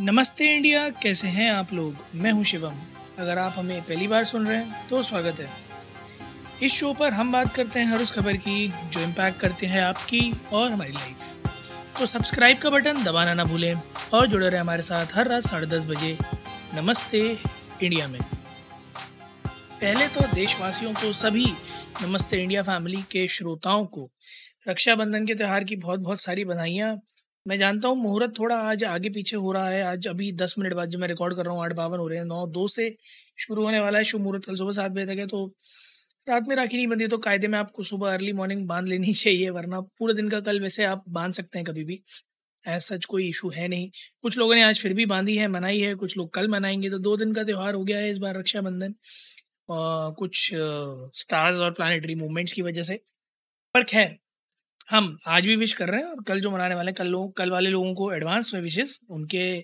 नमस्ते इंडिया, कैसे हैं आप लोग? मैं हूँ शिवम। अगर आप हमें पहली बार सुन रहे हैं तो स्वागत है। इस शो पर हम बात करते हैं हर उस खबर की जो इम्पैक्ट करते हैं आपकी और हमारी लाइफ तो सब्सक्राइब का बटन दबाना ना भूलें और जुड़े रहे हमारे साथ हर रात साढ़े दस बजे। नमस्ते इंडिया में। पहले तो देशवासियों को, सभी नमस्ते इंडिया फैमिली के श्रोताओं को, रक्षाबंधन के त्यौहार की बहुत बहुत सारी बधाइयाँ मैं जानता हूँ मुहूर्त थोड़ा आज आगे पीछे हो रहा है। आज अभी दस मिनट बाद जो मैं रिकॉर्ड कर रहा हूँ, आठ बावन हो रहे हैं, नौ, दो से शुरू होने वाला है। शुभ मुहूर्त, कल सुबह सात बजे तक है तो रात में राखी नहीं बंधी तो कायदे में आपको सुबह अर्ली मॉर्निंग बाँध लेनी चाहिए, वरना पूरे दिन का कल वैसे आप बाँध सकते हैं कभी भी। ऐसा सच कोई इशू है नहीं। कुछ लोगों ने आज फिर भी बांधी है, मनाई है, कुछ लोग कल मनाएँगे तो दो दिन का त्यौहार हो गया है इस बार रक्षाबंधन। कुछ स्टार्स और प्लानिटरी मूवमेंट्स की वजह से। पर खैर हम आज भी विश कर रहे हैं और कल जो मनाने वाले हैं, कल लोग, कल वाले लोगों को एडवांस में विशेष उनके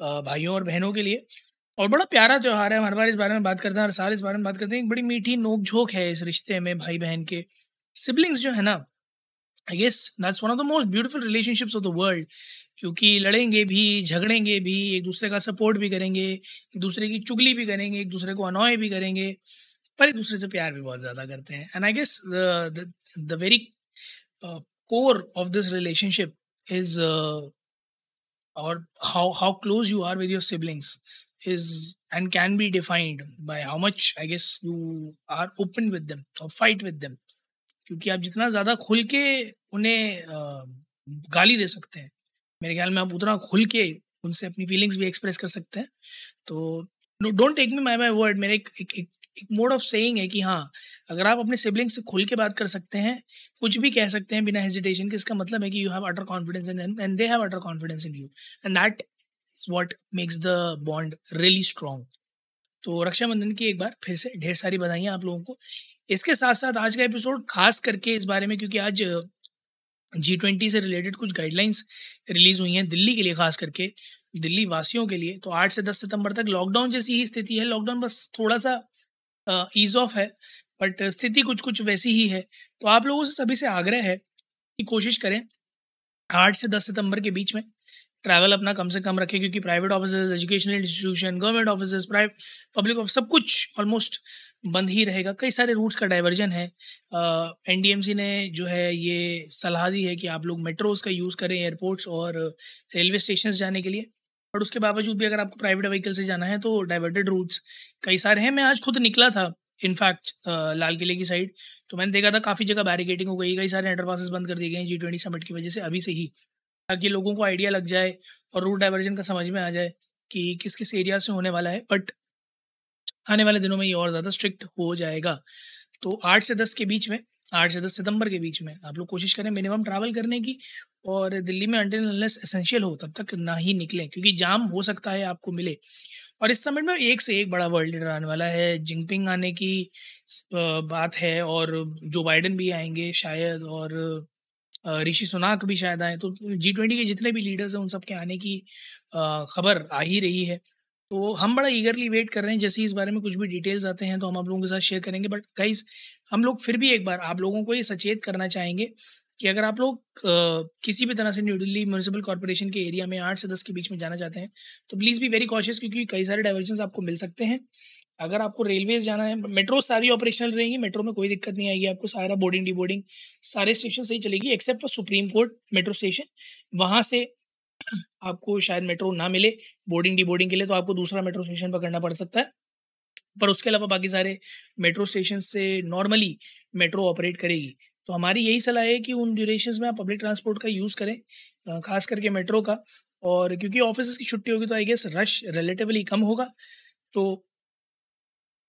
भाइयों और बहनों के लिए। और बड़ा प्यारा त्यौहार है, हमारे बार इस बारे में बात करते हैं, हर साल इस बारे में बात करते हैं। एक बड़ी मीठी नोक झोंक है इस रिश्ते में भाई बहन के। सिबलिंग्स जो है ना I guess that's one of the most beautiful relationships of the world क्योंकि लड़ेंगे भी, झगड़ेंगे भी, एक दूसरे का सपोर्ट भी करेंगे, एक दूसरे की चुगली भी करेंगे, एक दूसरे को अनॉय भी करेंगे, पर एक दूसरे से प्यार भी बहुत ज़्यादा करते हैं। And I guess the very core of this relationship is और how how close you are with your siblings is and can be defined by how much I guess you are open with them और fight with them क्योंकि आप जितना ज़्यादा खुल के उन्हें uh, गाली दे सकते हैं। मेरे ख्याल में आप उतना खुल के उनसे अपनी फीलिंग्स भी एक्सप्रेस कर सकते हैं। तो don't take me my my word मेरे एक, एक, एक एक मोड ऑफ़ सेइंग है कि हाँ अगर आप अपने सिबलिंग से खुल के बात कर सकते हैं, कुछ भी कह सकते हैं बिना हेजिटेशन के, इसका मतलब है कि you have utter confidence in and they have utter confidence in you and that is what makes the bond really strong तो रक्षाबंधन की एक बार फिर से ढेर सारी बधाइयाँ आप लोगों को। इसके साथ साथ आज का एपिसोड खास करके इस बारे में, क्योंकि आज जी ट्वेंटी से रिलेटेड कुछ गाइडलाइंस रिलीज़ हुई हैं दिल्ली के लिए खास करके दिल्ली वासियों के लिए। तो आठ से दस सितंबर तक लॉकडाउन जैसी ही स्थिति है। लॉकडाउन बस थोड़ा सा ईज ऑफ़ है बट स्थिति कुछ कुछ वैसी ही है। तो आप लोगों से सभी से आग्रह है कि कोशिश करें आठ से दस सितंबर के बीच में ट्रैवल अपना कम से कम रखें, क्योंकि private office educational institution government office private public office सब कुछ ऑलमोस्ट बंद ही रहेगा। कई सारे रूट्स का डाइवर्जन है। एनडीएमसी ने जो है ये सलाह दी है कि आप लोग मेट्रोज़ का यूज़ करें एयरपोर्ट्स और रेलवे स्टेशन जाने के लिए। बट उसके बावजूद भी अगर आपको प्राइवेट व्हीकल से जाना है तो डाइवर्टेड रूट्स कई सारे हैं। मैं आज खुद निकला था इनफैक्ट लाल किले की साइड तो मैंने देखा था काफ़ी जगह बैरिकेटिंग हो गई, कई सारे एंडरपासेस बंद कर दिए गए जी ट्वेंटी समिट की वजह से अभी से ही, ताकि लोगों को आइडिया लग जाए और रूट डाइवर्जन का समझ में आ जाए कि किस किस एरिया से होने वाला है। बट आने वाले दिनों में ये और ज़्यादा स्ट्रिक्ट हो जाएगा। तो आठ से दस के बीच में आठ से दस सितंबर के बीच में। आप लोग कोशिश करें मिनिमम ट्रैवल करने की और दिल्ली में अनलेस एसेंशियल हो, तब तक ना ही निकलें, क्योंकि जाम हो सकता है आपको मिले। और इस समय में एक से एक बड़ा वर्ल्ड लीडर आने वाला है जिंगपिंग आने की बात है और जो बाइडन भी आएँगे शायद और ऋषि सुनाक भी शायद आए तो जी ट्वेंटी के जितने भी लीडर्स हैं, उन सब के आने की खबर आ ही रही है। तो हम बड़ा ईगरली वेट कर रहे हैं। जैसे इस बारे में कुछ भी डिटेल्स आते हैं तो हम आप लोगों के साथ शेयर करेंगे। बट गाइज़ हम लोग फिर भी एक बार आप लोगों को ये सचेत करना चाहेंगे कि अगर आप लोग किसी भी तरह से न्यू दिल्ली म्यूनसिपल कॉरपोरेशन के एरिया में आठ से दस के बीच में जाना चाहते हैं तो प्लीज़ भी वेरी कॉशियस क्योंकि कई सारे डाइवर्जन आपको मिल सकते हैं। अगर आपको रेलवेज जाना है मेट्रो सारी ऑपरेशनल रहेंगी मेट्रो में कोई दिक्कत नहीं आएगी आपको, सारा बोर्डिंग डी बोर्डिंग सारे स्टेशन सही चलेगी except for Supreme Court metro station वहाँ से आपको शायद मेट्रो ना मिले बोर्डिंग डी बोर्डिंग के लिए तो आपको दूसरा मेट्रो स्टेशन पकड़ना पड़ सकता है। पर उसके अलावा बाकी सारे मेट्रो स्टेशन से नॉर्मली मेट्रो ऑपरेट करेगी। तो हमारी यही सलाह है कि उन ड्यूरेशन में आप पब्लिक ट्रांसपोर्ट का यूज़ करें खास करके मेट्रो का। और क्योंकि ऑफ़िस की छुट्टी होगी तो आई गेस रश रिलेटिवली कम होगा। तो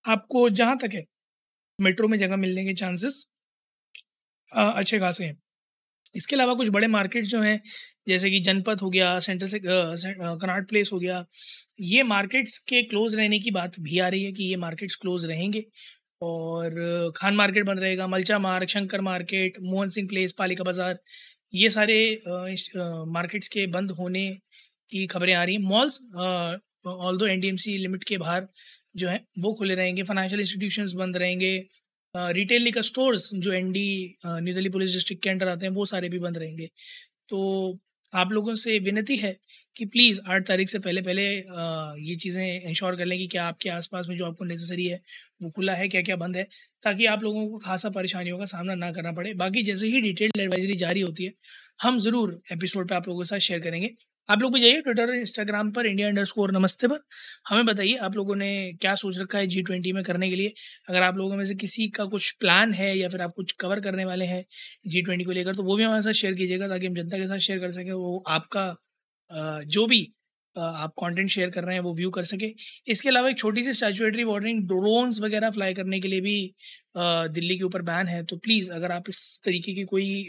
आपको जहाँ तक है, मेट्रो में जगह मिलने के चांसेस अच्छे खासे हैं। इसके अलावा कुछ बड़े मार्केट जो हैं जैसे कि जनपद हो गया सेंटर से कनाट प्लेस हो गया, ये मार्केट्स के क्लोज रहने की बात भी आ रही है कि ये मार्केट्स क्लोज रहेंगे और खान मार्केट बंद रहेगा, मलचा मार्ग, शंकर मार्केट मोहन सिंह प्लेस पालिका बाज़ार, ये सारे मार्केट्स के बंद होने की खबरें आ रही हैं। मॉल्स ऑल दो एन लिमिट के बाहर जो है, वो खुले रहेंगे फाइनेंशियल इंस्टीट्यूशंस बंद रहेंगे रिटेल लिकर स्टोर्स जो N D New Delhi police district के अंडर आते हैं, वो सारे भी बंद रहेंगे। तो आप लोगों से विनती है कि प्लीज़ आठ तारीख से पहले पहले ये चीज़ें इंश्योर कर लें कि क्या आपके आसपास में जो आपको नेसेसरी है, वो खुला है क्या क्या बंद है, ताकि आप लोगों को खासा परेशानियों का सामना ना करना पड़े। बाकी जैसे ही डिटेल्ड एडवाइजरी जारी होती है, हम ज़रूर एपिसोड पे आप लोगों के साथ शेयर करेंगे। आप लोग भी जाइए ट्विटर और इंस्टाग्राम पर इंडिया अंडर स्कोर नमस्ते पर। हमें बताइए आप लोगों ने क्या सोच रखा है जी ट्वेंटी में करने के लिए। अगर आप लोगों में से किसी का कुछ प्लान है या फिर आप कुछ कवर करने वाले हैं जी ट्वेंटी को लेकर तो वो भी हमारे साथ शेयर कीजिएगा ताकि हम जनता के साथ शेयर कर सकें। वो आपका जो भी आप कंटेंट शेयर कर रहे हैं, वो व्यू कर सके। इसके अलावा एक छोटी सी स्टैचुएटरी वार्निंग ड्रोन्स वगैरह फ्लाई करने के लिए भी दिल्ली के ऊपर बैन है। तो प्लीज़ अगर आप इस तरीके की कोई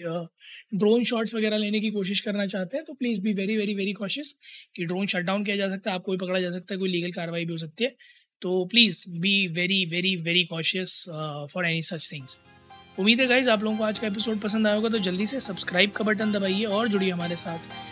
ड्रोन शॉट्स वगैरह लेने की कोशिश करना चाहते हैं तो please be very very very cautious कि ड्रोन शट डाउन किया जा सकता है, आपको भी पकड़ा जा सकता है, कोई लीगल कार्रवाई भी हो सकती है। तो please be very very very cautious for any such things उम्मीद है गाइज़ आप लोगों को आज का एपिसोड पसंद आएगा तो जल्दी से सब्सक्राइब का बटन दबाइए और जुड़िए हमारे साथ।